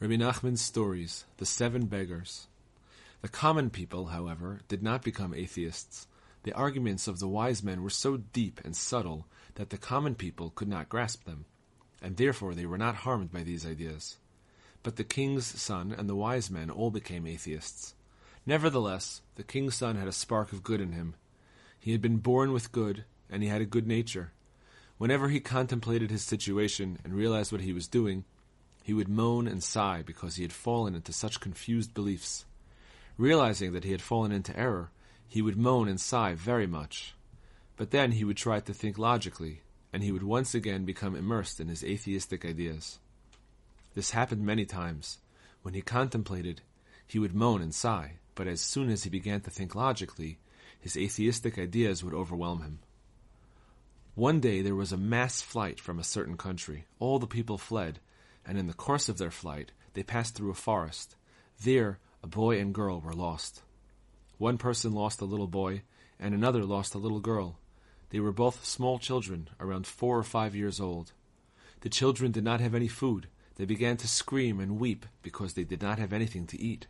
Rebbe Nachman's stories, The Seven Beggars. The common people, however, did not become atheists. The arguments of the wise men were so deep and subtle that the common people could not grasp them, and therefore they were not harmed by these ideas. But the king's son and the wise men all became atheists. Nevertheless, the king's son had a spark of good in him. He had been born with good, and he had a good nature. Whenever he contemplated his situation and realized what he was doing, he would moan and sigh because he had fallen into such confused beliefs. Realizing that he had fallen into error, he would moan and sigh very much. But then he would try to think logically, and he would once again become immersed in his atheistic ideas. This happened many times. When he contemplated, he would moan and sigh, but as soon as he began to think logically, his atheistic ideas would overwhelm him. One day there was a mass flight from a certain country. All the people fled, and in the course of their flight they passed through a forest. There a boy and girl were lost. One person lost a little boy, and another lost a little girl. They were both small children, around four or five years old. The children did not have any food. They began to scream and weep because they did not have anything to eat.